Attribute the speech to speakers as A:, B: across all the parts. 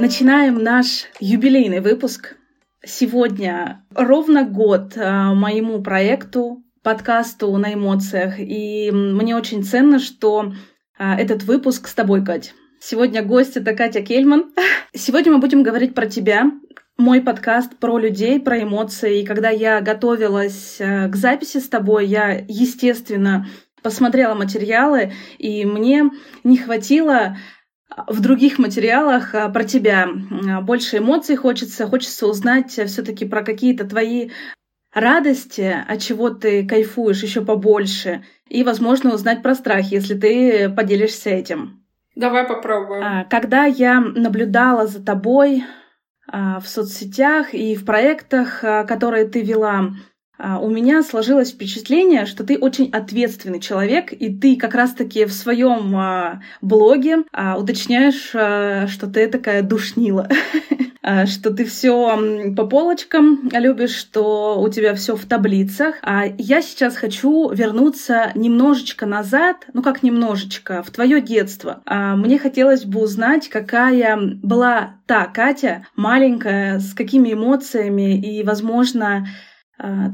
A: Начинаем наш юбилейный выпуск. Сегодня ровно год а, моему проекту, подкасту на эмоциях. И мне очень ценно, что а, этот выпуск с тобой, Кать. Сегодня гость это Катя Кельман. Сегодня мы будем говорить про тебя, мой подкаст про людей, про эмоции. И когда я готовилась а, к записи с тобой, я, естественно, посмотрела материалы, и мне не хватило в других материалах а, про тебя. А, больше эмоций хочется, хочется узнать все-таки про какие-то твои радости, от чего ты кайфуешь еще побольше, и, возможно, узнать про страх, если ты поделишься этим.
B: Давай попробуем.
A: А, когда я наблюдала за тобой в соцсетях и в проектах, которые ты вела, а, у меня сложилось впечатление, что ты очень ответственный человек, и ты как раз-таки в своем а, блоге а, уточняешь, что ты такая душнила, что ты все по полочкам любишь, что у тебя все в таблицах. А я сейчас хочу вернуться немножечко назад, ну как немножечко, в твое детство. Мне хотелось бы узнать, какая была та Катя, маленькая, с какими эмоциями и, возможно, а,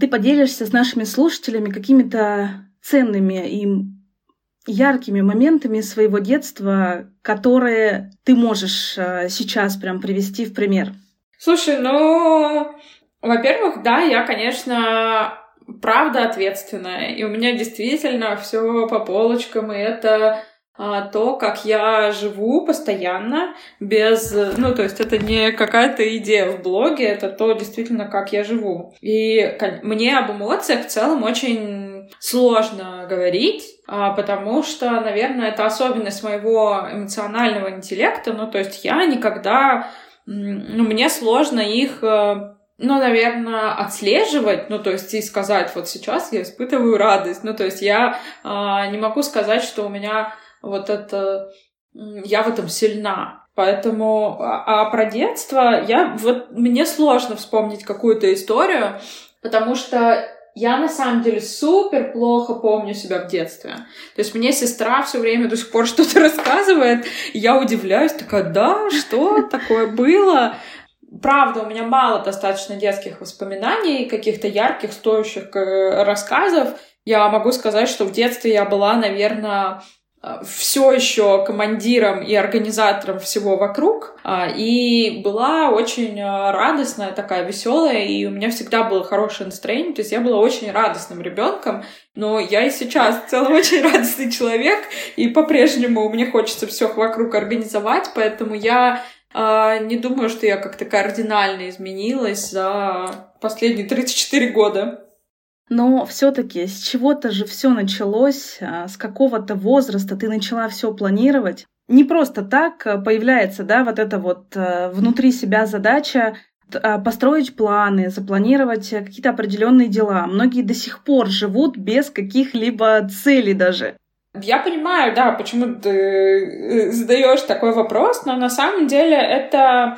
A: ты поделишься с нашими слушателями какими-то ценными и яркими моментами своего детства, которые ты можешь а, сейчас прям привести в пример.
B: Слушай, ну, во-первых, да, я, конечно, правда ответственная, и у меня действительно все по полочкам, и это а, то, как я живу постоянно, без... Ну, то есть это не какая-то идея в блоге, это то действительно, как я живу. И мне об эмоциях в целом очень сложно говорить, а, потому что, наверное, это особенность моего эмоционального интеллекта. Ну, то есть я никогда... Ну, мне сложно их э, ну, наверное, отслеживать, ну, то есть и сказать, вот сейчас я испытываю радость. Ну, то есть я э, не могу сказать, что у меня вот это... Я в этом сильна. Поэтому... А, а про детство я... Вот мне сложно вспомнить какую-то историю, потому что я на самом деле супер плохо помню себя в детстве. То есть мне сестра все время до сих пор что-то рассказывает, и я удивляюсь, такая, да, что такое было? Правда, у меня мало достаточно детских воспоминаний, каких-то ярких, стоящих э, рассказов. Я могу сказать, что в детстве я была, наверное, все еще командиром и организатором всего вокруг, а, и была очень э, радостная, такая веселая, и у меня всегда было хорошее настроение, то есть я была очень радостным ребенком, но я и сейчас в целом очень радостный человек, и по-прежнему мне хочется все вокруг организовать, поэтому я э, не думаю, что я как-то кардинально изменилась за последние 34 года.
A: Но все-таки с чего-то же все началось, а, с какого-то возраста ты начала все планировать. Не просто так а, появляется, да, вот эта вот а, внутри себя задача построить планы, запланировать какие-то определенные дела. Многие до сих пор живут без каких-либо целей даже.
B: Я понимаю, да, почему ты э, задаешь такой вопрос, но на самом деле это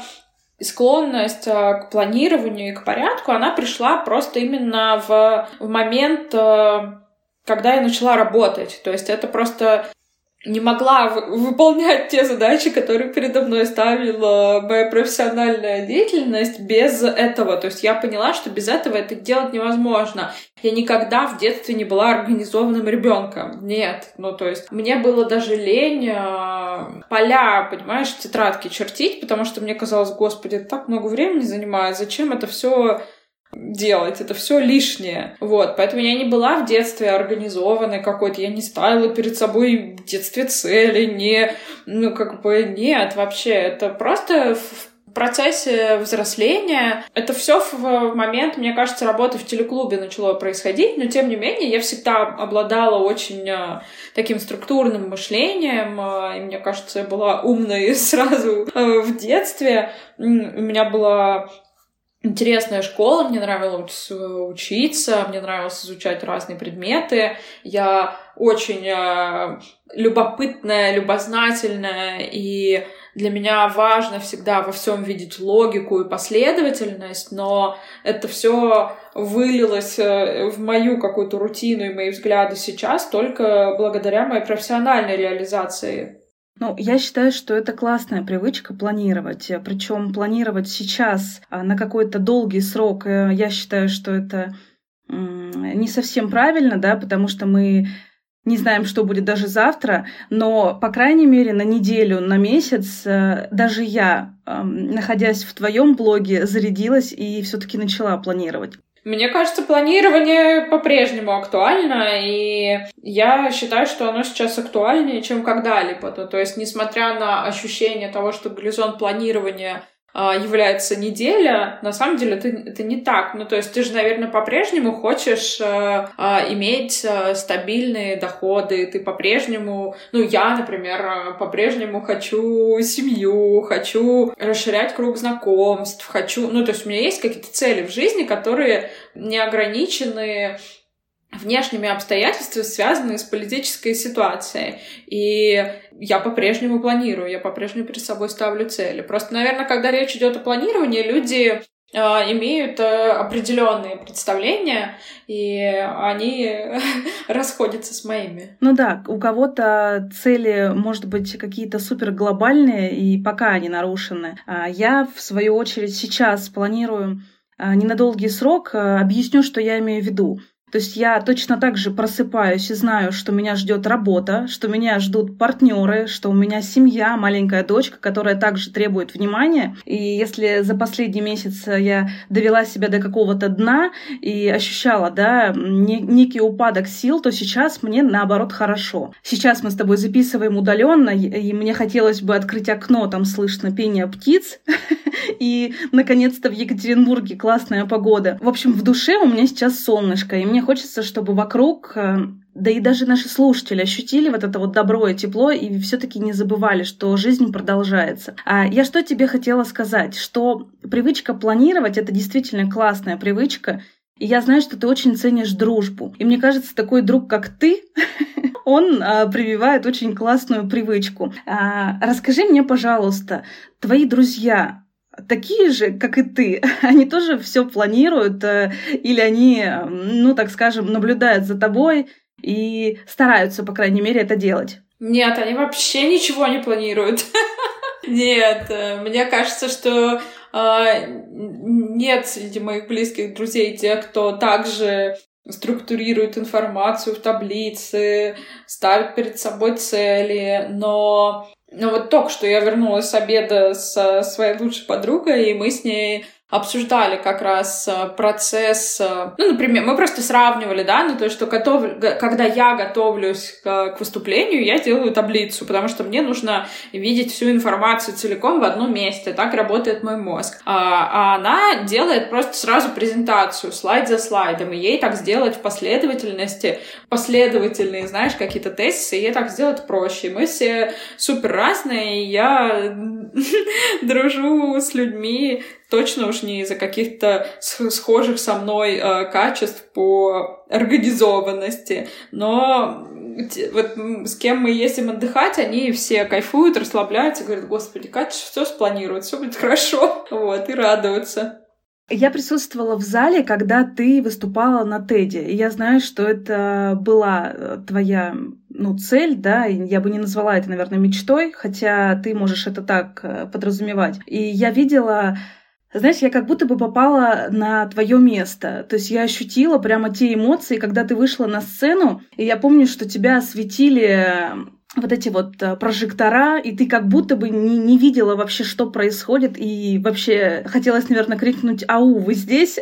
B: склонность э, к планированию и к порядку, она пришла просто именно в, в момент, э, когда я начала работать. То есть это просто не могла выполнять те задачи, которые передо мной ставила моя профессиональная деятельность без этого. То есть я поняла, что без этого это делать невозможно. Я никогда в детстве не была организованным ребенком. Нет. Ну, то есть мне было даже лень э, поля, понимаешь, тетрадки чертить, потому что мне казалось, господи, так много времени занимает, зачем это все делать, это все лишнее. Вот, поэтому я не была в детстве организованной какой-то, я не ставила перед собой в детстве цели, не, ну, как бы, нет, вообще, это просто в процессе взросления. Это все в момент, мне кажется, работы в телеклубе начало происходить, но тем не менее я всегда обладала очень э, таким структурным мышлением, э, и мне кажется, я была умной сразу э, в детстве. У меня была интересная школа, мне нравилось учиться, мне нравилось изучать разные предметы. Я очень э, любопытная, любознательная, и для меня важно всегда во всем видеть логику и последовательность, но это все вылилось э, в мою какую-то рутину и мои взгляды сейчас только благодаря моей профессиональной реализации.
A: Ну, я считаю, что это классная привычка планировать. Причем планировать сейчас а, на какой-то долгий срок, э, я считаю, что это не совсем правильно, да, потому что мы не знаем, что будет даже завтра, но, по крайней мере, на неделю, на месяц э, даже я, находясь в твоем блоге, зарядилась и все-таки начала планировать.
B: Мне кажется, планирование по-прежнему актуально, и я считаю, что оно сейчас актуальнее, чем когда-либо. То есть, несмотря на ощущение того, что горизонт планирования является неделя, на самом деле это, это не так. Ну, то есть ты же, наверное, по-прежнему хочешь э, э, иметь э, стабильные доходы, ты по-прежнему, ну, я, например, по-прежнему хочу семью, хочу расширять круг знакомств, хочу, ну, то есть у меня есть какие-то цели в жизни, которые не ограничены внешними обстоятельствами, связанные с политической ситуацией. И я по-прежнему планирую, я по-прежнему перед собой ставлю цели. Просто, наверное, когда речь идет о планировании, люди э, имеют э, определенные представления, и они расходятся с моими.
A: Ну да, у кого-то цели, может быть, какие-то супер глобальные, и пока они нарушены. А я, в свою очередь, сейчас планирую э, не на долгий срок. Объясню, что я имею в виду. То есть я точно так же просыпаюсь и знаю, что меня ждет работа, что меня ждут партнеры, что у меня семья, маленькая дочка, которая также требует внимания. И если за последний месяц я довела себя до какого-то дна и ощущала, да, некий упадок сил, то сейчас мне наоборот хорошо. Сейчас мы с тобой записываем удаленно, и мне хотелось бы открыть окно, там слышно пение птиц, и наконец-то в Екатеринбурге классная погода. В общем, в душе у меня сейчас солнышко, и мне мне хочется, чтобы вокруг э, да и даже наши слушатели ощутили вот это вот добро и тепло и все-таки не забывали, что жизнь продолжается. А я что тебе хотела сказать, что привычка планировать это действительно классная привычка, и я знаю, что ты очень ценишь дружбу. И мне кажется, такой друг, как ты, он а, прививает очень классную привычку. А, расскажи мне, пожалуйста, твои друзья, такие же, как и ты, они тоже все планируют, э, или они, ну, так скажем, наблюдают за тобой и стараются, по крайней мере, это делать?
B: Нет, они вообще ничего не планируют. Нет, э, мне кажется, что э, нет среди моих близких друзей тех, кто также структурирует информацию в таблице, ставит перед собой цели, но ну вот только что я вернулась с обеда со своей лучшей подругой, и мы с ней обсуждали как раз э, процесс, э, ну, например, мы просто сравнивали, да, ну, то что готов, когда я готовлюсь к, к выступлению, я делаю таблицу, потому что мне нужно видеть всю информацию целиком в одном месте, так работает мой мозг. А, а она делает просто сразу презентацию, слайд за слайдом, и ей так сделать в последовательности, последовательные, знаешь, какие-то тесты, ей так сделать проще. Мы все супер разные, и я дружу с людьми, точно уж не из-за каких-то схожих со мной э, качеств по организованности, но вот с кем мы ездим отдыхать, они все кайфуют, расслабляются, говорят, господи, Катя все спланирует, все будет хорошо, вот, и радуются.
A: Я присутствовала в зале, когда ты выступала на Теди, и я знаю, что это была э, твоя ну, цель, да, я бы не назвала это, наверное, мечтой, хотя ты можешь это так э, подразумевать. И я видела знаешь, я как будто бы попала на твое место. То есть я ощутила прямо те эмоции, когда ты вышла на сцену, и я помню, что тебя осветили вот эти вот э, прожектора, и ты как будто бы не, не видела вообще, что происходит, и вообще хотелось, наверное, крикнуть «Ау, вы здесь?»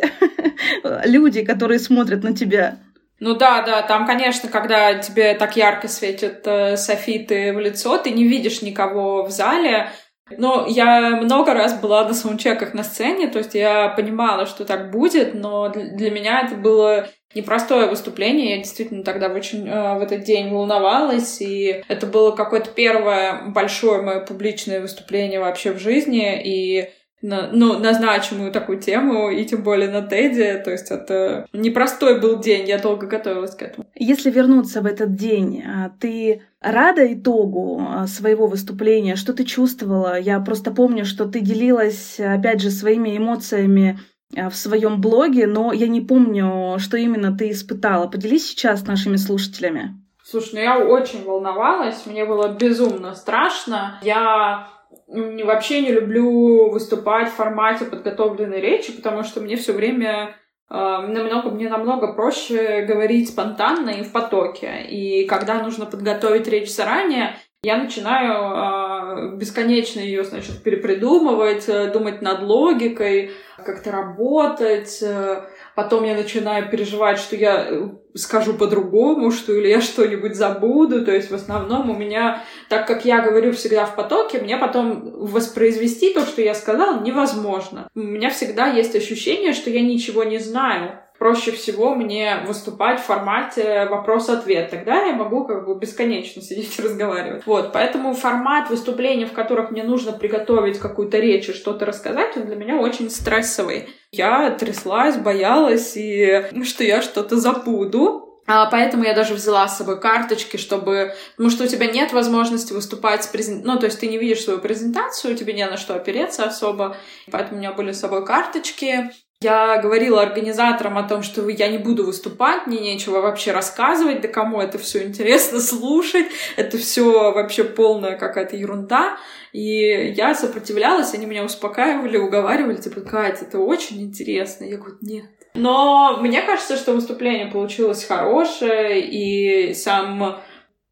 A: Люди, которые смотрят на тебя.
B: Ну да, да, там, конечно, когда тебе так ярко светят э, софиты в лицо, ты не видишь никого в зале, но я много раз была на саундчеках на сцене, то есть я понимала, что так будет, но для меня это было непростое выступление. Я действительно тогда очень э, в этот день волновалась, и это было какое-то первое большое мое публичное выступление вообще в жизни, и на, ну, на значимую такую тему, и тем более на Теди. То есть это непростой был день, я долго готовилась к этому.
A: Если вернуться в этот день, а, ты рада итогу а, своего выступления? Что ты чувствовала? Я просто помню, что ты делилась, опять же, своими эмоциями а, в своем блоге, но я не помню, что именно ты испытала. Поделись сейчас с нашими слушателями.
B: Слушай, ну я очень волновалась, мне было безумно страшно. Я вообще не люблю выступать в формате подготовленной речи, потому что мне все время э, намного, мне намного проще говорить спонтанно и в потоке. И когда нужно подготовить речь заранее, я начинаю э, бесконечно ее, значит, перепридумывать, э, думать над логикой, как-то работать. Э, потом я начинаю переживать, что я э, скажу по-другому, что или я что-нибудь забуду. То есть в основном у меня, так как я говорю всегда в потоке, мне потом воспроизвести то, что я сказала, невозможно. У меня всегда есть ощущение, что я ничего не знаю проще всего мне выступать в формате вопрос-ответ. Тогда я могу как бы бесконечно сидеть и разговаривать. Вот, поэтому формат выступления, в которых мне нужно приготовить какую-то речь и что-то рассказать, он для меня очень стрессовый. Я тряслась, боялась, и что я что-то забуду. А, поэтому я даже взяла с собой карточки, чтобы... Потому что у тебя нет возможности выступать с презентацией. Ну, то есть ты не видишь свою презентацию, тебе не на что опереться особо. Поэтому у меня были с собой карточки. Я говорила организаторам о том, что я не буду выступать, мне нечего вообще рассказывать, да кому это все интересно слушать, это все вообще полная какая-то ерунда. И я сопротивлялась, они меня успокаивали, уговаривали, типа, Катя, это очень интересно. Я говорю, нет. Но мне кажется, что выступление получилось хорошее, и сам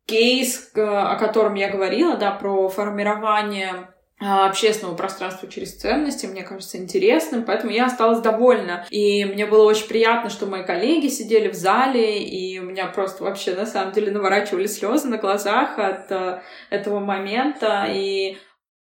B: кейс, о котором я говорила, да, про формирование общественного пространства через ценности, мне кажется, интересным, поэтому я осталась довольна. И мне было очень приятно, что мои коллеги сидели в зале, и у меня просто вообще, на самом деле, наворачивали слезы на глазах от uh, этого момента. И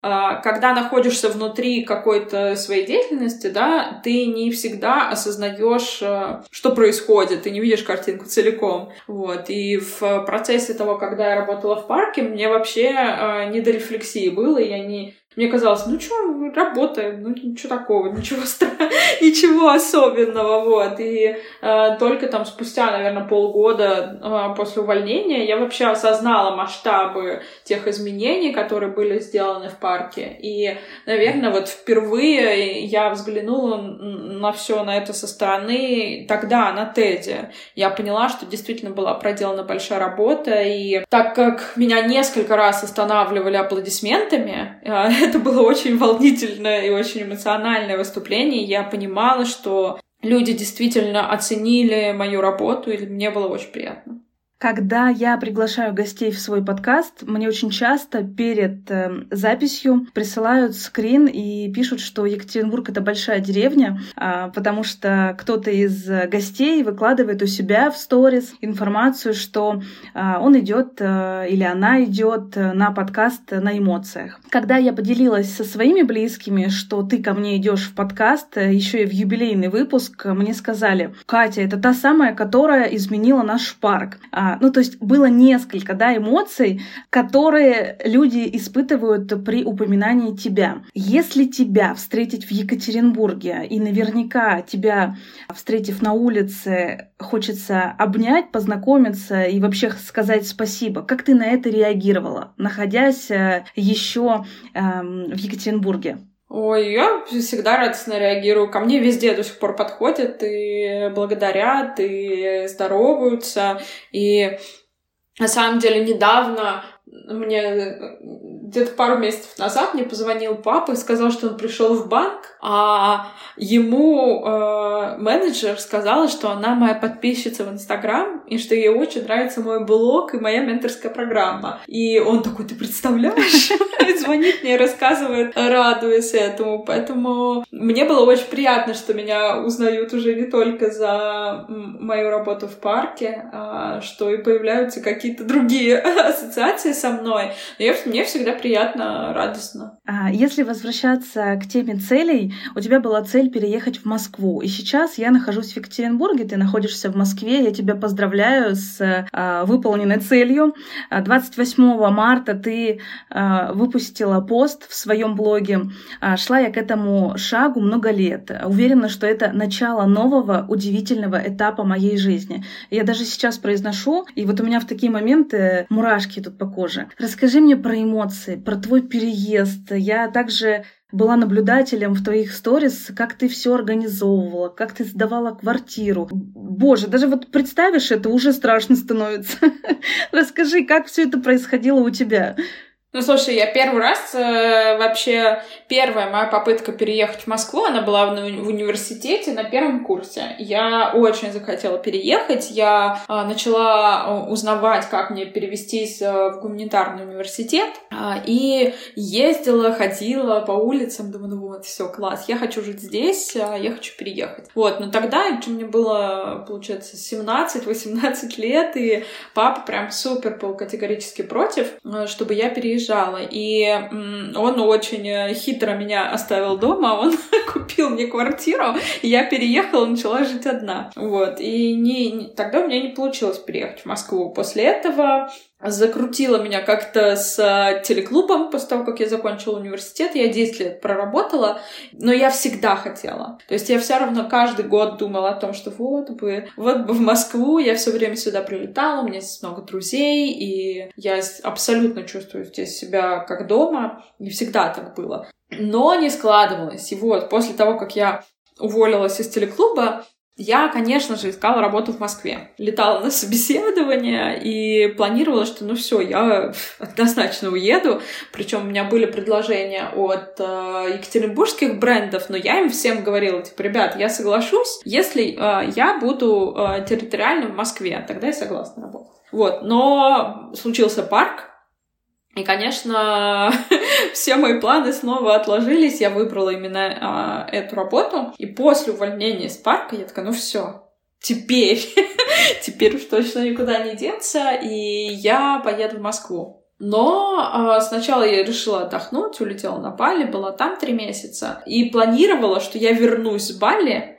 B: а, когда находишься внутри какой-то своей деятельности, да, ты не всегда осознаешь, э, что происходит, ты не видишь картинку целиком. Вот. И в процессе того, когда я работала в парке, мне вообще э, не до рефлексии было, я не мне казалось, ну что, работаем, ну ничего такого, ничего ничего особенного, вот. И э, только там спустя, наверное, полгода э, после увольнения я вообще осознала масштабы тех изменений, которые были сделаны в парке. И, наверное, вот впервые я взглянула на все на это со стороны тогда, на Теди. Я поняла, что действительно была проделана большая работа, и так как меня несколько раз останавливали аплодисментами, э, это было очень волнительное и очень эмоциональное выступление. Я понимала, что люди действительно оценили мою работу, и мне было очень приятно.
A: Когда я приглашаю гостей в свой подкаст, мне очень часто перед э, записью присылают скрин и пишут, что Екатеринбург это большая деревня, э, потому что кто-то из гостей выкладывает у себя в сторис информацию, что э, он идет э, или она идет на подкаст на эмоциях. Когда я поделилась со своими близкими, что ты ко мне идешь в подкаст, э, еще и в юбилейный выпуск, мне сказали, Катя, это та самая, которая изменила наш парк. А, ну, то есть было несколько, да, эмоций, которые люди испытывают при упоминании тебя. Если тебя встретить в Екатеринбурге, и наверняка тебя, встретив на улице, хочется обнять, познакомиться и вообще сказать спасибо, как ты на это реагировала, находясь э, еще эм, в Екатеринбурге?
B: Ой, я всегда радостно реагирую. Ко мне везде до сих пор подходят и благодарят, и здороваются. И на самом деле недавно мне где-то пару месяцев назад мне позвонил папа и сказал, что он пришел в банк, а ему э, менеджер сказала, что она моя подписчица в Инстаграм, и что ей очень нравится мой блог и моя менторская программа. И он такой, ты представляешь? Звонит мне и рассказывает, радуясь этому. Поэтому мне было очень приятно, что меня узнают уже не только за мою работу в парке, а что и появляются какие-то другие ассоциации со мной. Но я, мне всегда приятно, радостно.
A: А если возвращаться к теме целей, у тебя была цель переехать в Москву, и сейчас я нахожусь в Екатеринбурге, ты находишься в Москве, я тебя поздравляю с а, выполненной целью. 28 а, марта ты выпустила пост в своем блоге. Шла я к этому шагу много лет. Уверена, что это начало нового удивительного этапа моей жизни. Я даже сейчас произношу, и вот у меня в такие моменты мурашки тут по коже. Расскажи мне про эмоции информации про твой переезд. Я также была наблюдателем в твоих сторис, как ты все организовывала, как ты сдавала квартиру. Боже, даже вот представишь это, уже страшно становится. Расскажи, как все это происходило у тебя?
B: Ну, слушай, я первый раз э, вообще, первая моя попытка переехать в Москву, она была в, в университете на первом курсе. Я очень захотела переехать, я э, начала э, узнавать, как мне перевестись э, в гуманитарный университет, э, и ездила, ходила по улицам, думаю, ну вот, все, класс, я хочу жить здесь, э, я хочу переехать. Вот, но тогда мне было, получается, 17-18 лет, и папа прям супер был категорически против, э, чтобы я переезжала приезжала, и он очень э, хитро меня оставил дома, он купил мне квартиру, и я переехала, начала жить одна. Вот, и не, тогда у меня не получилось переехать в Москву. После этого закрутила меня как-то с э, телеклубом после того, как я закончила университет. Я 10 лет проработала, но я всегда хотела. То есть я все равно каждый год думала о том, что вот бы, вот бы в Москву, я все время сюда прилетала, у меня здесь много друзей, и я абсолютно чувствую здесь себя как дома, и всегда так было. Но не складывалось. И вот после того, как я уволилась из телеклуба, я, конечно же, искала работу в Москве. Летала на собеседование и планировала, что ну все, я однозначно уеду. Причем у меня были предложения от э, екатеринбургских брендов, но я им всем говорила, типа, ребят, я соглашусь, если э, я буду э, территориально в Москве, тогда я согласна работать. Вот, но случился парк, и, конечно, все мои планы снова отложились. Я выбрала именно а, эту работу. И после увольнения из парка я такая, ну все, теперь, теперь уж точно никуда не деться, и я поеду в Москву. Но а, сначала я решила отдохнуть, улетела на Бали, была там три месяца, и планировала, что я вернусь с Бали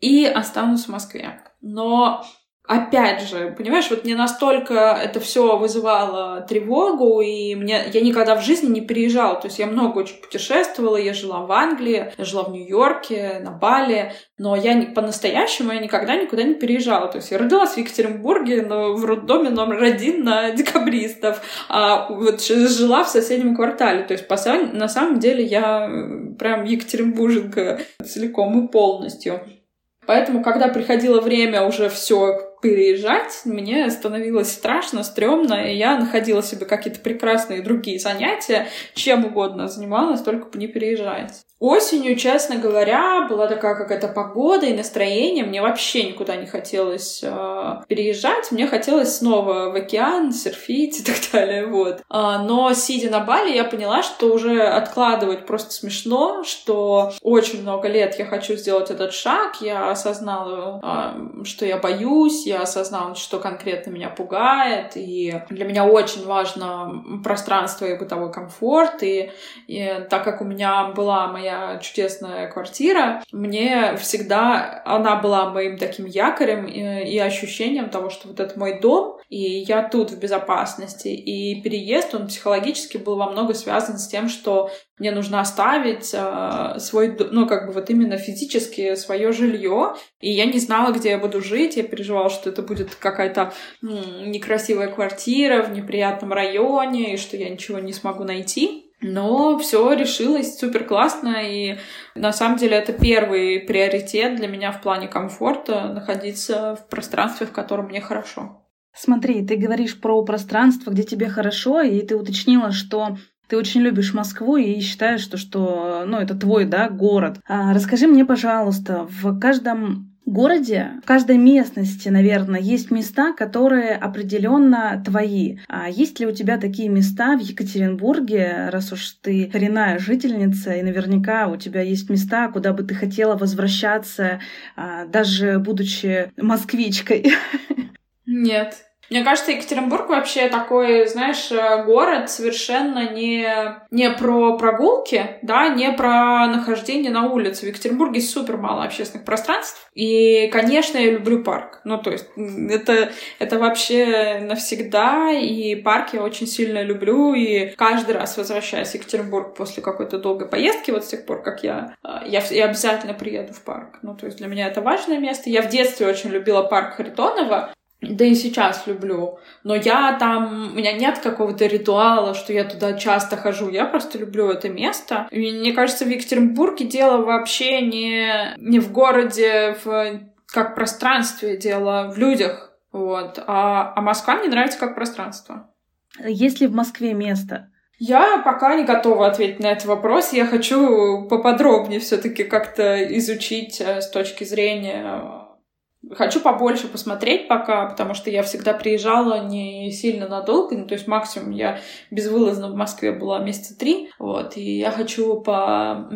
B: и останусь в Москве. Но опять же, понимаешь, вот мне настолько это все вызывало тревогу, и мне я никогда в жизни не переезжала. То есть я много очень путешествовала, я жила в Англии, я жила в Нью-Йорке, на Бали, но я не, по-настоящему я никогда никуда не переезжала. То есть я родилась в Екатеринбурге, но в роддоме номер один на декабристов, а вот жила в соседнем квартале. То есть по, на самом деле я прям екатеринбурженка целиком и полностью. Поэтому, когда приходило время уже все переезжать, мне становилось страшно, стрёмно, и я находила себе какие-то прекрасные другие занятия, чем угодно занималась, только бы не переезжать. Осенью, честно говоря, была такая какая-то погода и настроение. Мне вообще никуда не хотелось э, переезжать. Мне хотелось снова в океан, серфить и так далее. Вот. А, но сидя на Бали, я поняла, что уже откладывать просто смешно, что очень много лет я хочу сделать этот шаг. Я осознала, э, что я боюсь, я осознала, что конкретно меня пугает. И для меня очень важно пространство и бытовой комфорт. И, и так как у меня была моя моя чудесная квартира, мне всегда она была моим таким якорем и, и ощущением того, что вот это мой дом, и я тут в безопасности. И переезд, он психологически был во много связан с тем, что мне нужно оставить э, свой, ну, как бы вот именно физически свое жилье, и я не знала, где я буду жить, я переживала, что это будет какая-то некрасивая квартира в неприятном районе, и что я ничего не смогу найти. Но все решилось супер классно, и на самом деле это первый приоритет для меня в плане комфорта находиться в пространстве, в котором мне хорошо.
A: Смотри, ты говоришь про пространство, где тебе хорошо, и ты уточнила, что ты очень любишь Москву и считаешь, что, что ну, это твой да, город. А, расскажи мне, пожалуйста, в каждом городе, в каждой местности, наверное, есть места, которые определенно твои. А есть ли у тебя такие места в Екатеринбурге, раз уж ты коренная жительница, и наверняка у тебя есть места, куда бы ты хотела возвращаться, а, даже будучи москвичкой?
B: Нет, мне кажется, Екатеринбург вообще такой, знаешь, э, город совершенно не, не про прогулки, да, не про нахождение на улице. В Екатеринбурге супер мало общественных пространств. И, конечно, я люблю парк. Ну, то есть, это, это вообще навсегда. И парк я очень сильно люблю. И каждый раз, возвращаясь в Екатеринбург после какой-то долгой поездки, вот с тех пор, как я, э, я, я обязательно приеду в парк. Ну, то есть, для меня это важное место. Я в детстве очень любила парк Харитонова. Да и сейчас люблю. Но я там, у меня нет какого-то ритуала, что я туда часто хожу. Я просто люблю это место. И мне кажется, в Екатеринбурге дело вообще не, не в городе, в, как пространстве, дело в людях. Вот. А, а Москва мне нравится как пространство.
A: Есть ли в Москве место?
B: Я пока не готова ответить на этот вопрос. Я хочу поподробнее все-таки как-то изучить э, с точки зрения Хочу побольше посмотреть пока, потому что я всегда приезжала не сильно надолго, ну, то есть максимум я безвылазно в Москве была месяца три, вот, и я хочу по,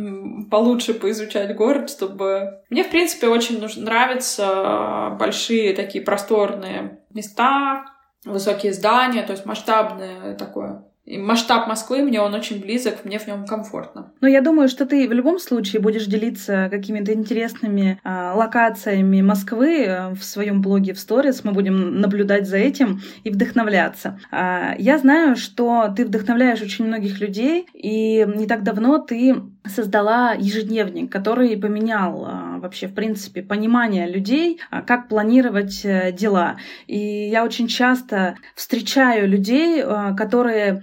B: получше поизучать город, чтобы... Мне, в принципе, очень нравятся большие такие просторные места, высокие здания, то есть масштабное такое масштаб Москвы мне он очень близок, мне в нем комфортно.
A: Но я думаю, что ты в любом случае будешь делиться какими-то интересными а, локациями Москвы а, в своем блоге в сторис. Мы будем наблюдать за этим и вдохновляться. А, я знаю, что ты вдохновляешь очень многих людей, и не так давно ты создала ежедневник, который поменял а, вообще, в принципе, понимание людей, а, как планировать а, дела. И я очень часто встречаю людей, а, которые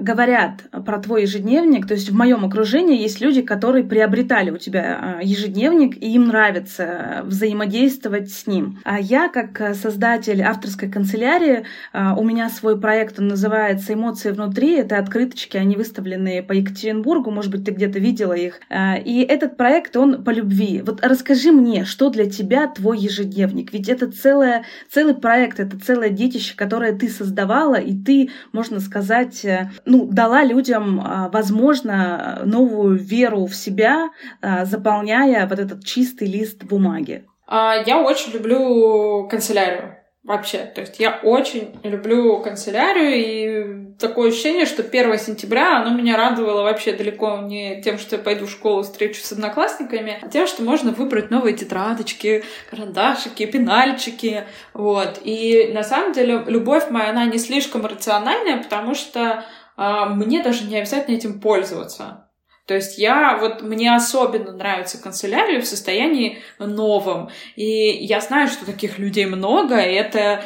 A: говорят про твой ежедневник, то есть в моем окружении есть люди, которые приобретали у тебя а, ежедневник, и им нравится взаимодействовать с ним. А я, как создатель авторской канцелярии, а, у меня свой проект, он называется «Эмоции внутри». Это открыточки, они выставлены по Екатеринбургу, может быть, ты где-то видела их. А, и этот проект, он по любви. Вот расскажи мне, что для тебя твой ежедневник? Ведь это целое, целый проект, это целое детище, которое ты создавала, и ты, можно сказать, ну, дала людям, а, возможно, новую веру в себя, а, заполняя вот этот чистый лист бумаги?
B: А, я очень люблю канцелярию вообще. То есть я очень люблю канцелярию, и такое ощущение, что 1 сентября оно меня радовало вообще далеко не тем, что я пойду в школу, встречусь с одноклассниками, а тем, что можно выбрать новые тетрадочки, карандашики, пенальчики, вот. И на самом деле любовь моя, она не слишком рациональная, потому что мне даже не обязательно этим пользоваться. То есть я, вот мне особенно нравится канцелярия в состоянии новом. И я знаю, что таких людей много, и это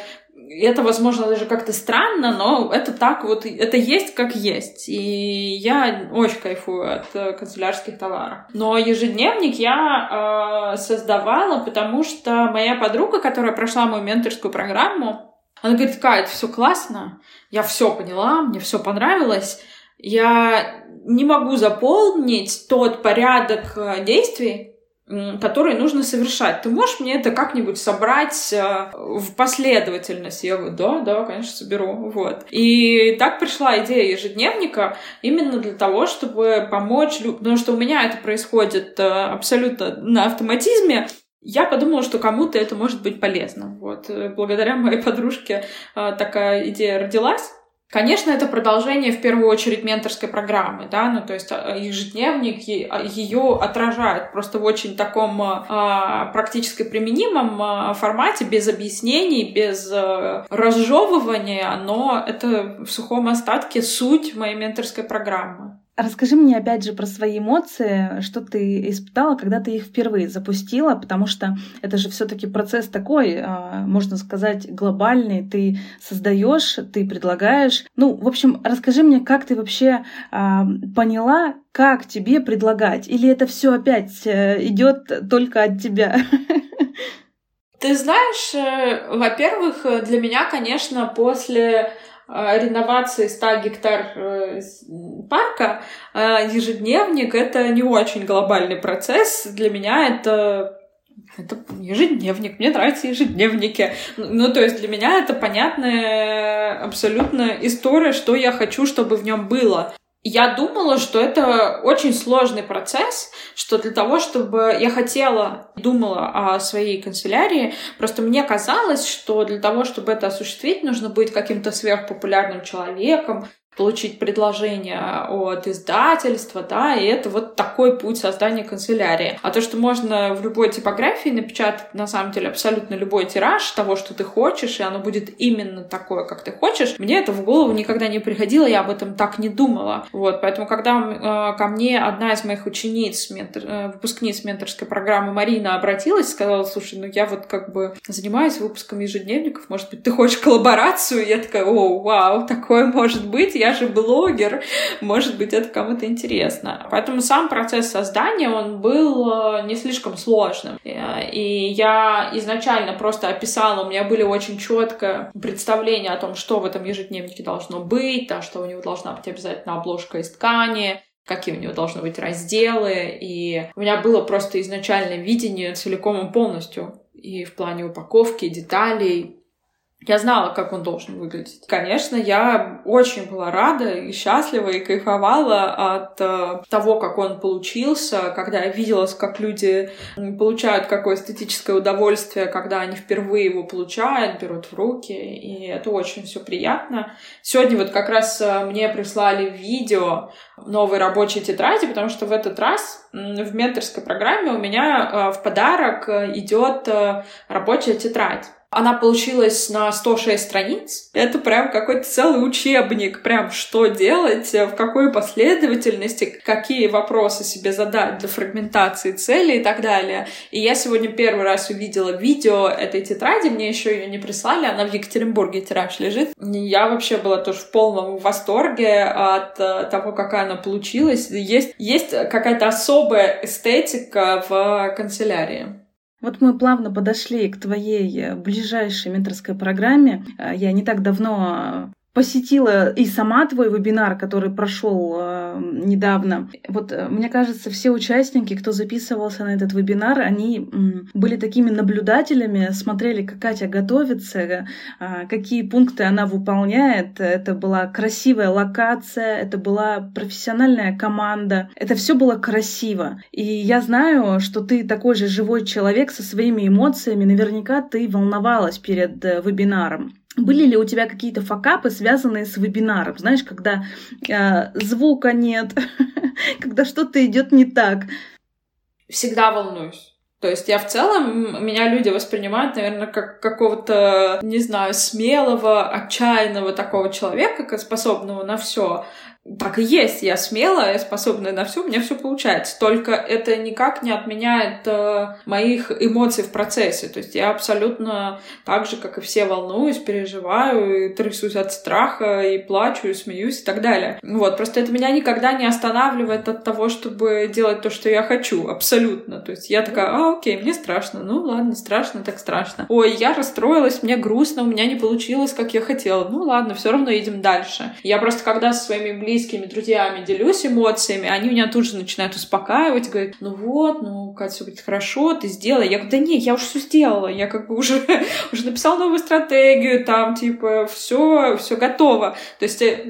B: это, возможно, даже как-то странно, но это так вот, это есть как есть. И я очень кайфую от э, канцелярских товаров. Но ежедневник я э, создавала, потому что моя подруга, которая прошла мою менторскую программу, она говорит, Кать, все классно, я все поняла, мне все понравилось, я не могу заполнить тот порядок э, действий, которые нужно совершать. Ты можешь мне это как-нибудь собрать э, в последовательность? Я говорю, да, да, конечно, соберу. Вот. И так пришла идея ежедневника именно для того, чтобы помочь, потому что у меня это происходит э, абсолютно на автоматизме, я подумала, что кому-то это может быть полезно. Вот. Э, благодаря моей подружке а, такая идея родилась. Конечно, это продолжение в первую очередь менторской программы, да, ну то есть а, ежедневник а, ее отражает просто в очень таком а, практически применимом а, формате, без объяснений, без а, разжевывания, но это в сухом остатке суть моей менторской программы.
A: Расскажи мне опять же про свои эмоции, что ты испытала, когда ты их впервые запустила, потому что это же все-таки процесс такой, а, можно сказать, глобальный. Ты создаешь, ты предлагаешь. Ну, в общем, расскажи мне, как ты вообще а, поняла, как тебе предлагать, или это все опять э, идет только от тебя?
B: Ты знаешь, э, во-первых, для меня, конечно, после Э, реновации 100 гектар э, парка, э, ежедневник — это не очень глобальный процесс. Для меня это это ежедневник, мне нравятся ежедневники. Ну, то есть для меня это понятная абсолютно история, что я хочу, чтобы в нем было я думала, что это очень сложный процесс, что для того, чтобы я хотела, думала о своей канцелярии, просто мне казалось, что для того, чтобы это осуществить, нужно быть каким-то сверхпопулярным человеком, получить предложение от издательства, да, и это вот такой путь создания канцелярии. А то, что можно в любой типографии напечатать, на самом деле, абсолютно любой тираж того, что ты хочешь, и оно будет именно такое, как ты хочешь, мне это в голову никогда не приходило, я об этом так не думала. Вот, поэтому, когда э, ко мне одна из моих учениц, ментор, э, выпускниц менторской программы Марина обратилась, сказала, слушай, ну я вот как бы занимаюсь выпуском ежедневников, может быть, ты хочешь коллаборацию? Я такая, о, вау, такое может быть, я же блогер, может быть, это кому-то интересно. Поэтому сам процесс создания, он был э, не слишком сложным. Э, и я изначально просто описала, у меня были очень четкое представление о том, что в этом ежедневнике должно быть, да, что у него должна быть обязательно обложка из ткани, какие у него должны быть разделы. И у меня было просто изначальное видение целиком и полностью. И в плане упаковки, деталей, я знала, как он должен выглядеть. Конечно, я очень была рада и счастлива и кайфовала от э, того, как он получился, когда я видела, как люди получают какое эстетическое удовольствие, когда они впервые его получают, берут в руки, и это очень все приятно. Сегодня вот как раз э, мне прислали видео новой рабочей тетради, потому что в этот раз в менторской программе у меня э, в подарок э, идет рабочая тетрадь. Она получилась на 106 страниц. Это прям какой-то целый учебник, прям что делать, в какой последовательности, какие вопросы себе задать для фрагментации цели и так далее. И я сегодня первый раз увидела видео этой тетради, мне еще ее не прислали, она в Екатеринбурге тираж лежит. Я вообще была тоже в полном восторге от того, какая она получилась. Есть, есть какая-то особая эстетика в канцелярии.
A: Вот мы плавно подошли к твоей э, ближайшей менторской программе. Э, я не так давно посетила и сама твой вебинар, который прошел э, недавно. Вот э, мне кажется, все участники, кто записывался на этот вебинар, они м, были такими наблюдателями, смотрели, как Катя готовится, э, какие пункты она выполняет. Это была красивая локация, это была профессиональная команда. Это все было красиво. И я знаю, что ты такой же живой человек со своими эмоциями. Наверняка ты волновалась перед э, вебинаром. Были ли у тебя какие-то факапы, связанные с вебинаром? Знаешь, когда э, звука нет, когда что-то идет не так?
B: Всегда волнуюсь. То есть я в целом, меня люди воспринимают, наверное, как какого-то, не знаю, смелого, отчаянного такого человека, способного на все так и есть, я смелая, я способная на все, у меня все получается. Только это никак не отменяет э, моих эмоций в процессе. То есть я абсолютно так же, как и все, волнуюсь, переживаю, и трясусь от страха, и плачу, и смеюсь, и так далее. Вот, просто это меня никогда не останавливает от того, чтобы делать то, что я хочу. Абсолютно. То есть я такая, а, окей, мне страшно. Ну ладно, страшно, так страшно. Ой, я расстроилась, мне грустно, у меня не получилось, как я хотела. Ну ладно, все равно едем дальше. Я просто когда со своими близкими близкими друзьями делюсь эмоциями, они меня тут же начинают успокаивать, говорят, ну вот, ну, Катя, все будет хорошо, ты сделай. Я говорю, да нет, я уже все сделала, я как бы уже, уже написала новую стратегию, там, типа, все, все готово. То есть э,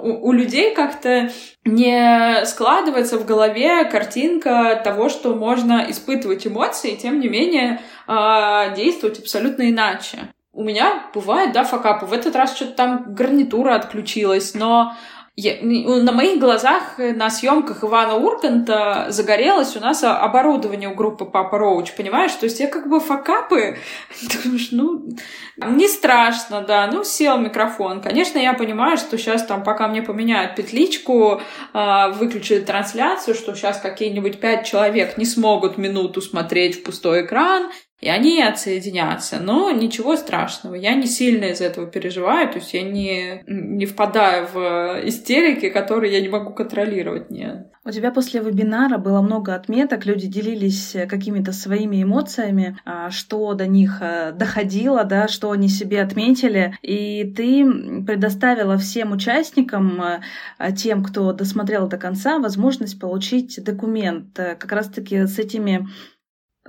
B: у, у людей как-то не складывается в голове картинка того, что можно испытывать эмоции, тем не менее а, действовать абсолютно иначе. У меня бывает, да, факапы. В этот раз что-то там гарнитура отключилась, но я, на моих глазах э, на съемках Ивана Урганта загорелось у нас оборудование у группы Папа Роуч, понимаешь? То есть я как бы факапы, думаешь, ну, не страшно, да, ну, сел микрофон. Конечно, я понимаю, что сейчас там, пока мне поменяют петличку, а, выключили трансляцию, что сейчас какие-нибудь пять человек не смогут минуту смотреть в пустой экран, и они отсоединятся. Но ничего страшного, я не сильно из этого переживаю, то есть я не, не впадаю в истерики, которые я не могу контролировать. Нет.
A: У тебя после вебинара было много отметок, люди делились какими-то своими эмоциями, а, что до них э, доходило, да, что они себе отметили, и ты предоставила всем участникам, э, тем, кто досмотрел до конца, возможность получить документ э, как раз-таки с этими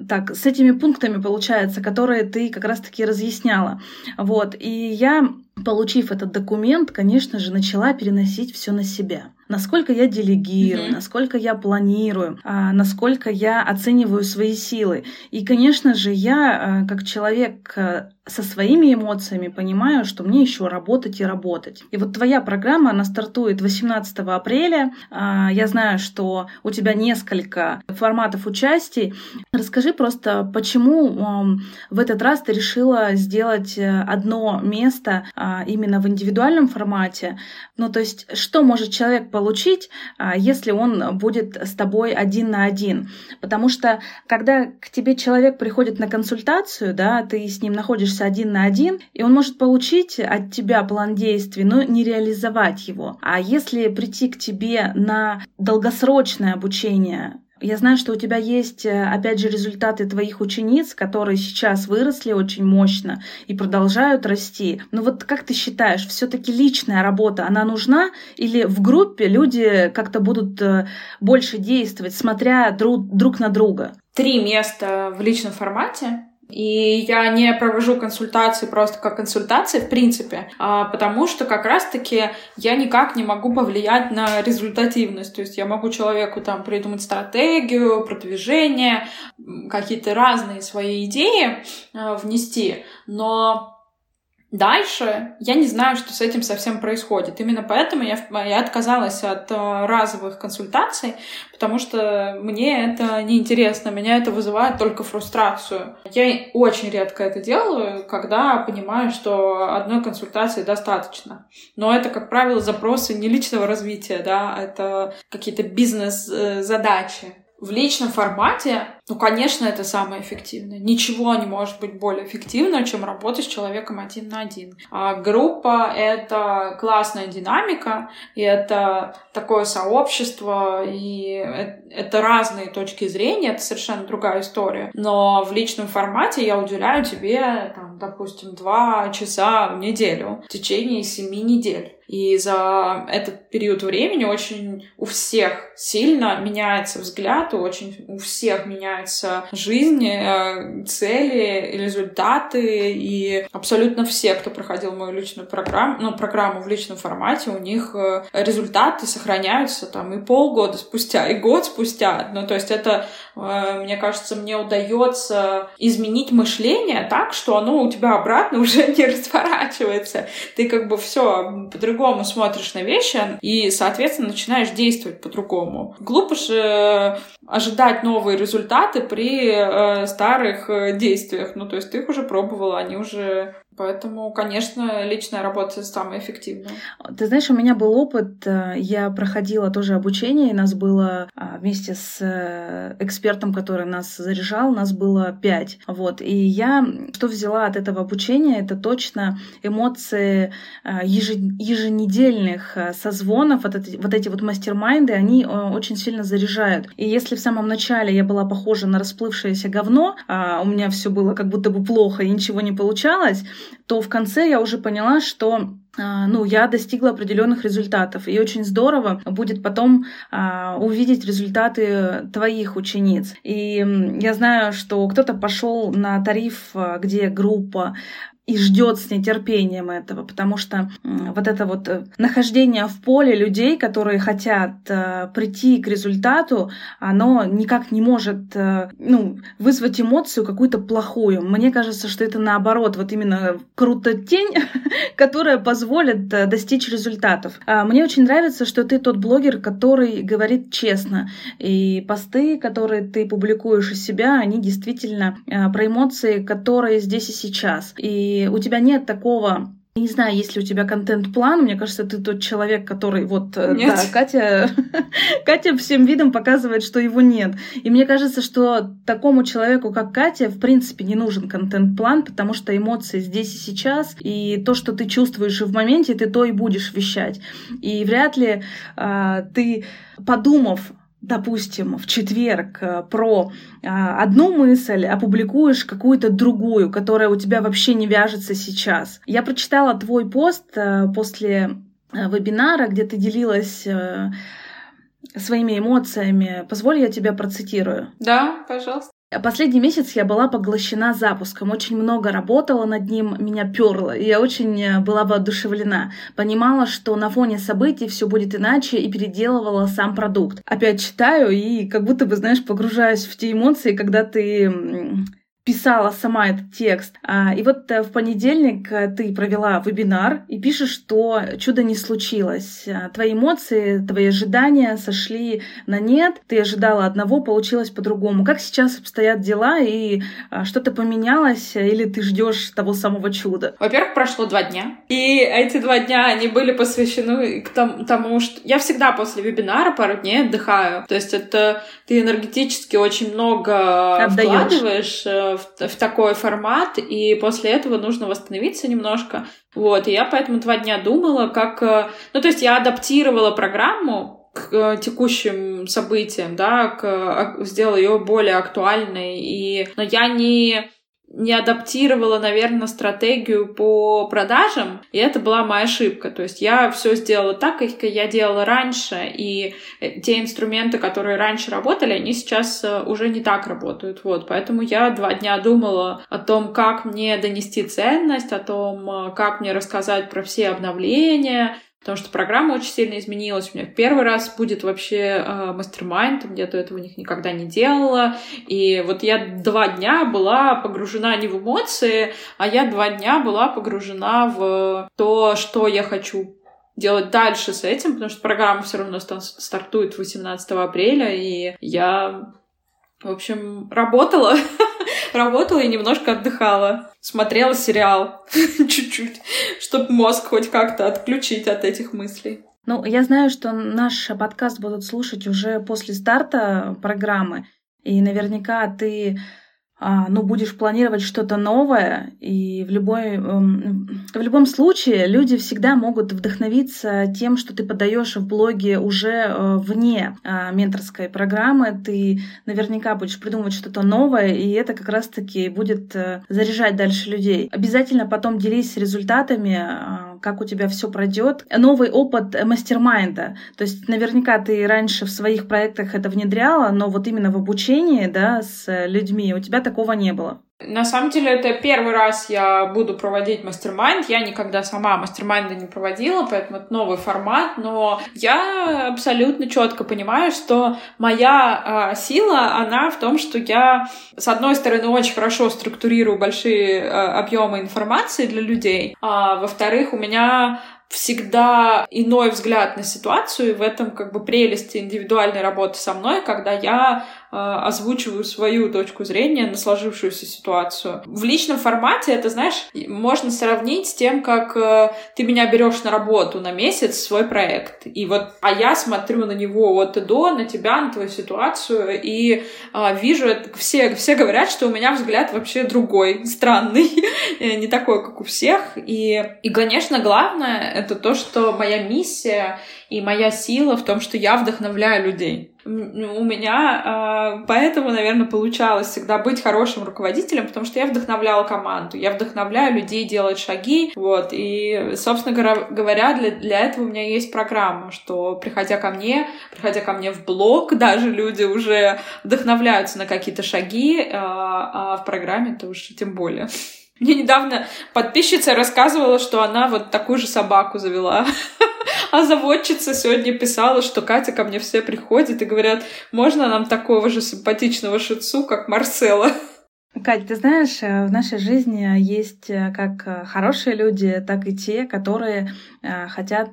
A: так, с этими пунктами, получается, которые ты как раз-таки разъясняла. Вот. И я, получив этот документ, конечно же, начала переносить все на себя. Насколько я делегирую, mm-hmm. насколько я планирую, а, насколько я оцениваю свои силы. И, конечно же, я, а, как человек а, со своими эмоциями понимаю, что мне еще работать и работать. И вот твоя программа, она стартует 18 апреля. Я знаю, что у тебя несколько форматов участий. Расскажи просто, почему в этот раз ты решила сделать э, одно место именно в индивидуальном формате. Ну, то есть, что может человек получить, а, если он будет с тобой один на один? Потому что, когда к тебе человек приходит на консультацию, да, ты с ним находишься находишься один на один, и он может получить от тебя план действий, но не реализовать его. А если прийти к тебе на долгосрочное обучение, я знаю, что у тебя есть, э, опять же, результаты твоих учениц, которые сейчас выросли очень мощно и продолжают расти. Но вот как ты считаешь, все-таки личная работа, она нужна? Или в группе люди как-то будут э, больше действовать, смотря друг, друг на друга?
B: Три места в личном формате и я не провожу консультации просто как консультации, в принципе, а потому что как раз-таки я никак не могу повлиять на результативность. То есть я могу человеку там придумать стратегию, продвижение, какие-то разные свои идеи э, внести, но Дальше я не знаю, что с этим совсем происходит. Именно поэтому я, я отказалась от э, разовых консультаций, потому что мне это неинтересно, меня это вызывает только фрустрацию. Я очень редко это делаю, когда понимаю, что одной консультации достаточно. Но это, как правило, запросы не личного развития, да, это какие-то бизнес-задачи. В личном формате, ну, конечно, это самое эффективное. Ничего не может быть более эффективно, чем работать с человеком один на один. А группа — это классная динамика, и это такое сообщество, и это разные точки зрения, это совершенно другая история. Но в личном формате я уделяю тебе, там, допустим, два часа в неделю в течение семи недель. И за этот период времени очень у всех сильно меняется взгляд, очень у всех меняется жизнь, э, цели, результаты. И абсолютно все, кто проходил мою личную программу, ну, программу в личном формате, у них э, результаты сохраняются там и полгода спустя, и год спустя. Ну, то есть это, э, мне кажется, мне удается изменить мышление так, что оно у тебя обратно уже не разворачивается. Ты как бы все по-другому по-другому смотришь на вещи и, соответственно, начинаешь действовать по-другому. Глупо же ожидать новые результаты при э, старых э, действиях. Ну, то есть ты их уже пробовала, они уже Поэтому, конечно, личная работа самая эффективная.
A: Ты знаешь, у меня был опыт, э, я проходила тоже обучение, и нас было а, вместе с э, экспертом, который нас заряжал, нас было пять. Вот. И я что взяла от этого обучения, это точно эмоции э, еженедельных созвонов, вот эти вот, эти вот мастер-майнды, они очень сильно заряжают. И если в самом начале я была похожа на расплывшееся говно, а у меня все было как будто бы плохо и ничего не получалось, то в конце я уже поняла, что а, ну, я достигла определенных результатов. И очень здорово будет потом а, увидеть результаты твоих учениц. И я знаю, что кто-то пошел на тариф, а, где группа и ждет с нетерпением этого, потому что вот это вот э, нахождение в поле людей, которые хотят э, прийти к результату, оно никак не может э, ну, вызвать эмоцию какую-то плохую. Мне кажется, что это наоборот, вот именно круто тень, которая позволит достичь результатов. А мне очень нравится, что ты тот блогер, который говорит честно, и посты, которые ты публикуешь из себя, они действительно про эмоции, которые здесь и сейчас. И у тебя нет такого я не знаю, есть ли у тебя контент-план. Мне кажется, ты тот человек, который вот... Э, нет. Да, Катя, Катя всем видом показывает, что его нет. И мне кажется, что такому человеку, как Катя, в принципе, не нужен контент-план, потому что эмоции здесь и сейчас, и то, что ты чувствуешь в моменте, ты то и будешь вещать. И вряд ли а, ты, подумав допустим, в четверг э, про а, одну мысль, опубликуешь какую-то другую, которая у тебя вообще не вяжется сейчас. Я прочитала твой пост э, после э, вебинара, где ты делилась своими эмоциями. Позволь, я тебя процитирую.
B: Да, пожалуйста.
A: Последний месяц я была поглощена запуском, очень много работала над ним, меня перло, и я очень э, была воодушевлена. Понимала, что на фоне событий все будет иначе, и переделывала сам продукт. Опять читаю и как будто бы, знаешь, погружаюсь в те эмоции, когда ты писала сама этот текст. А, и вот э, в понедельник э, ты провела вебинар и пишешь, что чудо не случилось. А, твои эмоции, твои ожидания сошли на нет. Ты ожидала одного, получилось по-другому. Как сейчас обстоят дела и а, что-то поменялось или ты ждешь того самого чуда?
B: Во-первых, прошло два дня. И эти два дня, они были посвящены к тому, что я всегда после вебинара пару дней отдыхаю. То есть это ты энергетически очень много Отдаешь. вкладываешь э, в, в такой формат, и после этого нужно восстановиться немножко. Вот, и я поэтому два дня думала, как... Э, ну, то есть я адаптировала программу к э, текущим событиям, да, к, сделала ее более актуальной, и... но я не не адаптировала, наверное, стратегию по продажам, и это была моя ошибка. То есть я все сделала так, как я делала раньше, и э, те инструменты, которые раньше работали, они сейчас э, уже не так работают. Вот, поэтому я два дня думала о том, как мне донести ценность, о том, э, как мне рассказать про все обновления, потому что программа очень сильно изменилась. У меня первый раз будет вообще э, мастер-майнд, я до этого них никогда не делала. И вот я два дня была погружена не в эмоции, а я два дня была погружена в то, что я хочу делать дальше с этим, потому что программа все равно стартует 18 апреля, и я, в общем, работала работала и немножко отдыхала. Смотрела сериал чуть-чуть, чтобы мозг хоть как-то отключить от этих мыслей.
A: Ну, я знаю, что наш подкаст будут слушать уже после старта программы, и наверняка ты ну, будешь планировать что-то новое, и в, любой, эм, в любом случае люди всегда могут вдохновиться тем, что ты подаешь в блоге уже э, вне а, менторской программы. Ты наверняка будешь придумывать что-то новое, и это как раз-таки будет э, заряжать дальше людей. Обязательно потом делись результатами, а, как у тебя все пройдет. Новый опыт мастер-майнда. То есть наверняка ты раньше в своих проектах это внедряла, но вот именно в обучении да, с людьми у тебя такого не было.
B: На самом деле, это первый раз я буду проводить мастер-майнд. Я никогда сама мастер-майнда не проводила, поэтому это новый формат. Но я абсолютно четко понимаю, что моя э, сила, она в том, что я, с одной стороны, очень хорошо структурирую большие э, объемы информации для людей, а во-вторых, у меня всегда иной взгляд на ситуацию, и в этом как бы прелесть индивидуальной работы со мной, когда я озвучиваю свою точку зрения на сложившуюся ситуацию. В личном формате это, знаешь, можно сравнить с тем, как э, ты меня берешь на работу на месяц свой проект, и вот, а я смотрю на него от и до, на тебя, на твою ситуацию, и э, вижу, все, все говорят, что у меня взгляд вообще другой, странный, не такой, как у всех, и, и конечно, главное это то, что моя миссия и моя сила в том, что я вдохновляю людей. У меня э, поэтому, наверное, получалось всегда быть хорошим руководителем, потому что я вдохновляла команду, я вдохновляю людей делать шаги, вот, и, собственно говоря, для, для этого у меня есть программа, что, приходя ко мне, приходя ко мне в блог, даже люди уже вдохновляются на какие-то шаги, э, а в программе-то уж тем более. Мне недавно подписчица рассказывала, что она вот такую же собаку завела. А заводчица сегодня писала, что Катя ко мне все приходят и говорят, можно нам такого же симпатичного шицу, как Марсела?
A: Катя, ты знаешь, э, в нашей жизни есть э, как э, хорошие люди, так и те, которые хотят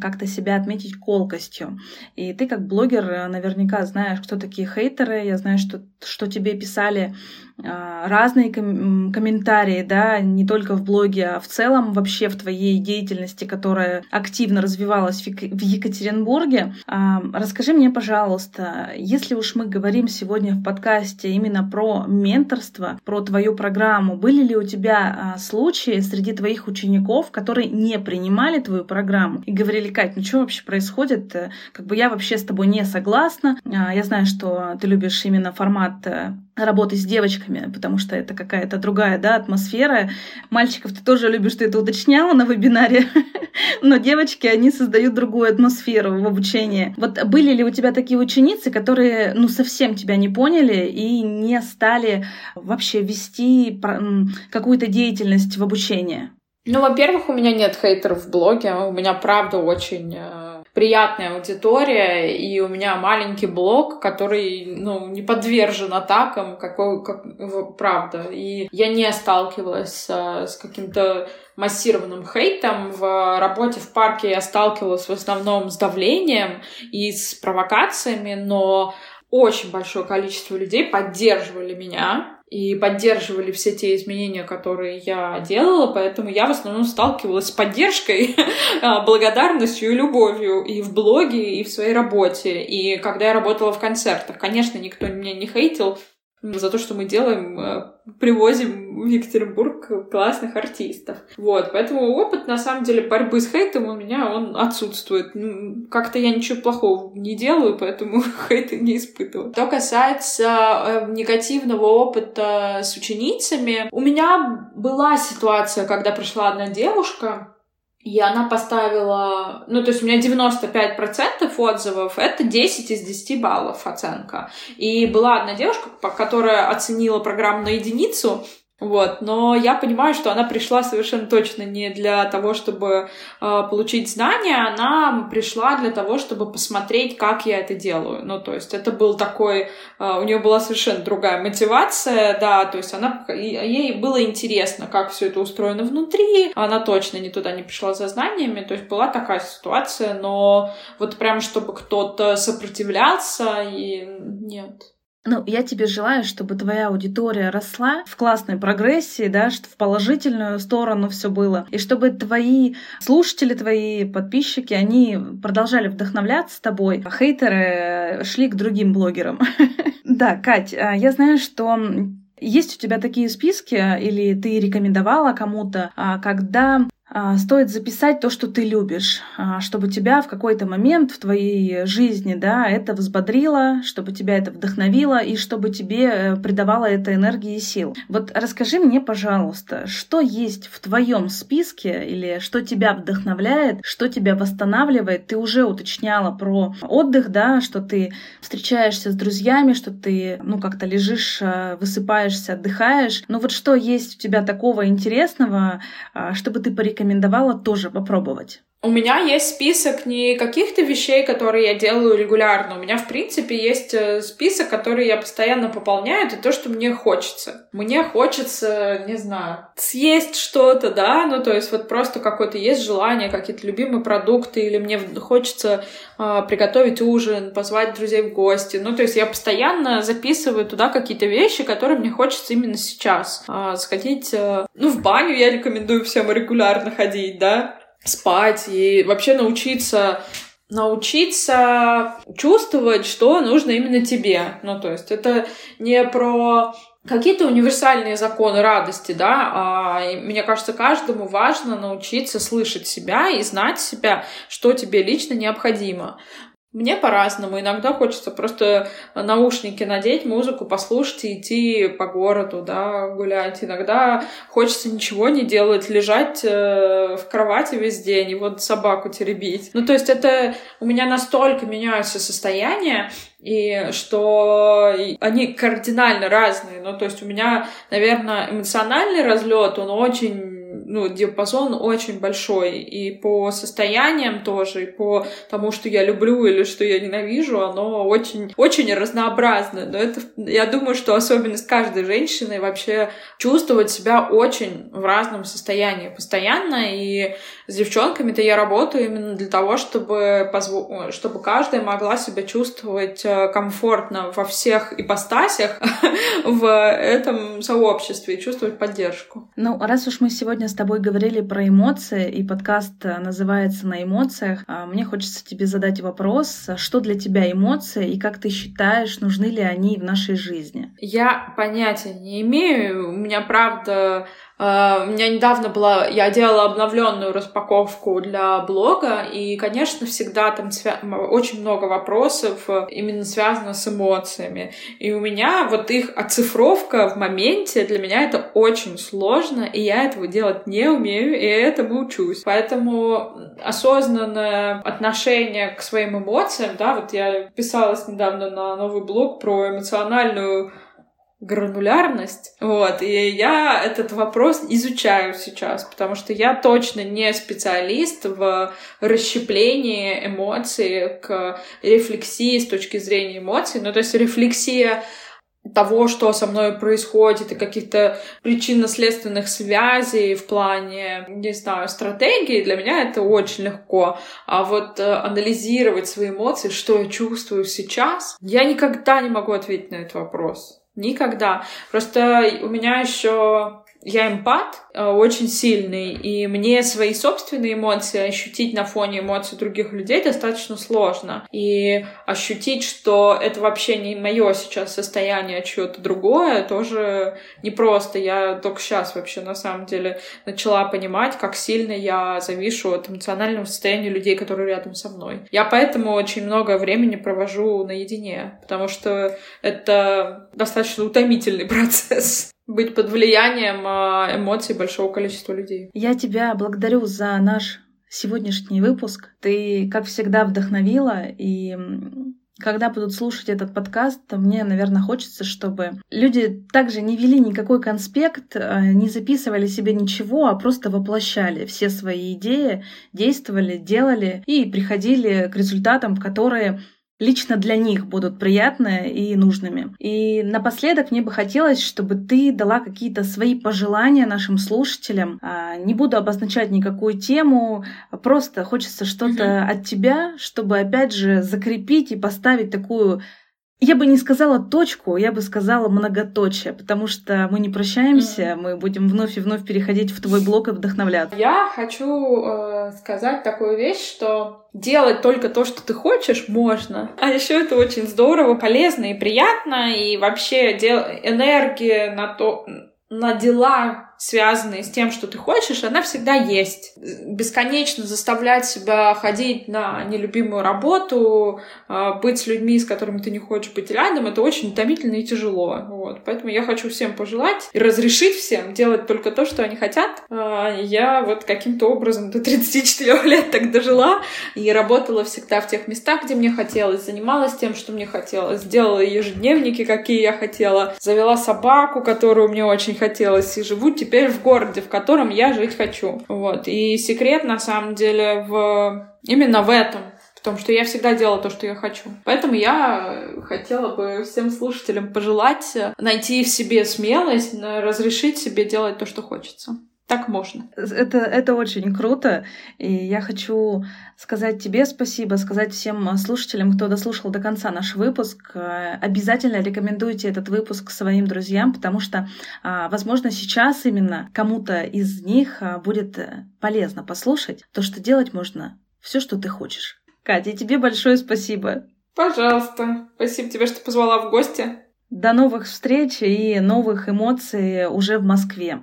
A: как-то себя отметить колкостью. И ты как блогер наверняка знаешь, кто такие хейтеры. Я знаю, что, что тебе писали разные ком- комментарии, да, не только в блоге, а в целом вообще в твоей деятельности, которая активно развивалась в Екатеринбурге. Расскажи мне, пожалуйста, если уж мы говорим сегодня в подкасте именно про ментор менторство, про твою программу. Были ли у тебя а, случаи среди твоих учеников, которые не принимали твою программу и говорили, Кать, ну что вообще происходит? Как бы я вообще с тобой не согласна. А, я знаю, что ты любишь именно формат э, работы с девочками, потому что это какая-то другая да, атмосфера. Мальчиков ты тоже любишь, ты это уточняла на вебинаре, но девочки, они создают другую атмосферу в обучении. Вот были ли у тебя такие ученицы, которые ну совсем тебя не поняли и не стали вообще вести какую-то деятельность в обучении?
B: Ну, во-первых, у меня нет хейтеров в блоге, у меня правда очень э, приятная аудитория, и у меня маленький блог, который, ну, не подвержен атакам, какой, как, правда. И я не сталкивалась с, с каким-то массированным хейтом. В работе в парке я сталкивалась в основном с давлением и с провокациями, но очень большое количество людей поддерживали меня, и поддерживали все те изменения, которые я делала, поэтому я в основном сталкивалась с поддержкой, а, благодарностью и любовью и в блоге, и в своей работе. И когда я работала в концертах, конечно, никто меня не хейтил, за то, что мы делаем, э, привозим в Екатеринбург классных артистов. Вот, поэтому опыт, на самом деле, борьбы с хейтом у меня, он отсутствует. Как-то я ничего плохого не делаю, поэтому хейта не испытываю. Что касается э, негативного опыта с ученицами, у меня была ситуация, когда пришла одна девушка, и она поставила, ну, то есть у меня 95% отзывов, это 10 из 10 баллов оценка. И была одна девушка, которая оценила программу на единицу, вот, но я понимаю, что она пришла совершенно точно не для того, чтобы э, получить знания, она пришла для того, чтобы посмотреть, как я это делаю. Ну, то есть это был такой, э, у нее была совершенно другая мотивация, да, то есть она, ей было интересно, как все это устроено внутри, она точно не туда не пришла за знаниями, то есть была такая ситуация, но вот прям чтобы кто-то сопротивлялся, и нет.
A: Ну, я тебе желаю, чтобы твоя аудитория росла в классной прогрессии, да, что в положительную сторону все было, и чтобы твои слушатели, твои подписчики, они продолжали вдохновляться тобой, а хейтеры шли к другим блогерам. Да, Кать, а, я знаю, что есть у тебя такие списки, или ты рекомендовала кому-то, а, когда стоит записать то, что ты любишь, а, чтобы тебя в какой-то момент в твоей жизни, да, это взбодрило, чтобы тебя это вдохновило и чтобы тебе э, придавало это энергии и сил. Вот расскажи мне, пожалуйста, что есть в твоем списке или что тебя вдохновляет, что тебя восстанавливает. Ты уже уточняла про отдых, да, что ты встречаешься с друзьями, что ты, ну, как-то лежишь, э, высыпаешься, отдыхаешь. Но вот что есть у тебя такого интересного, а, чтобы ты порекомендовала рекомендовала тоже попробовать?
B: У меня есть список не каких-то вещей, которые я делаю регулярно. У меня, в принципе, есть э, список, который я постоянно пополняю. Это то, что мне хочется. Мне хочется, не знаю, съесть что-то, да, ну, то есть вот просто какое-то есть желание, какие-то любимые продукты, или мне хочется э, приготовить ужин, позвать друзей в гости. Ну, то есть я постоянно записываю туда какие-то вещи, которые мне хочется именно сейчас. Э, сходить, э, ну, в баню я рекомендую всем регулярно ходить, да, спать и вообще научиться научиться чувствовать, что нужно именно тебе. Ну, то есть это не про какие-то универсальные законы радости, да, а мне кажется, каждому важно научиться слышать себя и знать себя, что тебе лично необходимо. Мне по-разному. Иногда хочется просто наушники надеть, музыку послушать и идти по городу, да, гулять. Иногда хочется ничего не делать, лежать э, в кровати весь день и вот собаку теребить. Ну, то есть это у меня настолько меняются состояния, и что они кардинально разные. Ну, то есть у меня, наверное, эмоциональный разлет, он очень ну, диапазон очень большой. И по состояниям тоже, и по тому, что я люблю или что я ненавижу, оно очень, очень разнообразно. Но это, я думаю, что особенность каждой женщины вообще чувствовать себя очень в разном состоянии постоянно. И с девчонками-то я работаю именно для того, чтобы, позво... чтобы каждая могла себя чувствовать э, комфортно во всех ипостасях в этом сообществе и чувствовать поддержку.
A: Ну, раз уж мы сегодня с тобой говорили про эмоции, и подкаст э, называется «На эмоциях», а, мне хочется тебе задать вопрос, что для тебя эмоции, и как ты считаешь, нужны ли они в нашей жизни?
B: Я понятия не имею. У меня, правда, Uh, у меня недавно была, я делала обновленную распаковку для блога, и, конечно, всегда там свя... очень много вопросов э, именно связано с эмоциями. И у меня вот их оцифровка в моменте для меня это очень сложно, и я этого делать не умею, и этому учусь. Поэтому осознанное отношение к своим эмоциям, да, вот я писалась недавно на новый блог про эмоциональную гранулярность. Вот, и я этот вопрос изучаю сейчас, потому что я точно не специалист в расщеплении эмоций к рефлексии с точки зрения эмоций. Ну, то есть рефлексия того, что со мной происходит, и каких-то причинно-следственных связей в плане, не знаю, стратегии, для меня это очень легко. А вот э, анализировать свои эмоции, что я чувствую сейчас, я никогда не могу ответить на этот вопрос. Никогда. Просто у меня еще я эмпат э, очень сильный, и мне свои собственные эмоции ощутить на фоне эмоций других людей достаточно сложно. И ощутить, что это вообще не мое сейчас состояние, а чье-то другое, тоже непросто. Я только сейчас вообще на самом деле начала понимать, как сильно я завишу от эмоционального состояния людей, которые рядом со мной. Я поэтому очень много времени провожу наедине, потому что это достаточно утомительный процесс быть под влиянием а, эмоций большого количества людей.
A: Я тебя благодарю за наш сегодняшний выпуск. Ты, как всегда, вдохновила, и когда будут слушать этот подкаст, то мне, наверное, хочется, чтобы люди также не вели никакой конспект, а, не записывали себе ничего, а просто воплощали все свои идеи, действовали, делали и приходили к результатам, которые лично для них будут приятны и нужными. И напоследок мне бы хотелось, чтобы ты дала какие-то свои пожелания нашим слушателям. А, не буду обозначать никакую тему, просто хочется что-то mm-hmm. от тебя, чтобы опять же закрепить и поставить такую я бы не сказала точку, я бы сказала многоточие, потому что мы не прощаемся, мы будем вновь и вновь переходить в твой блог и вдохновляться.
B: Я хочу э, сказать такую вещь, что делать только то, что ты хочешь, можно. А еще это очень здорово, полезно и приятно, и вообще дел... энергия на то, на дела связанные с тем, что ты хочешь, она всегда есть. Бесконечно заставлять себя ходить на нелюбимую работу, а, быть с людьми, с которыми ты не хочешь быть рядом, это очень утомительно и тяжело. Вот. Поэтому я хочу всем пожелать и разрешить всем делать только то, что они хотят. А, я вот каким-то образом до 34 лет так дожила и работала всегда в тех местах, где мне хотелось, занималась тем, что мне хотелось, сделала ежедневники, какие я хотела, завела собаку, которую мне очень хотелось, и живу теперь теперь в городе, в котором я жить хочу. Вот. И секрет, на самом деле, в именно в этом в том, что я всегда делала то, что я хочу. Поэтому я хотела бы всем слушателям пожелать найти в себе смелость, разрешить себе делать то, что хочется. Так можно.
A: Это, это очень круто. И я хочу сказать тебе спасибо, сказать всем слушателям, кто дослушал до конца наш выпуск. Обязательно рекомендуйте этот выпуск своим друзьям, потому что, а, возможно, сейчас именно кому-то из них а, будет полезно послушать то, что делать можно все, что ты хочешь. Катя, тебе большое спасибо.
B: Пожалуйста. Спасибо тебе, что позвала в гости.
A: До новых встреч и новых эмоций уже в Москве.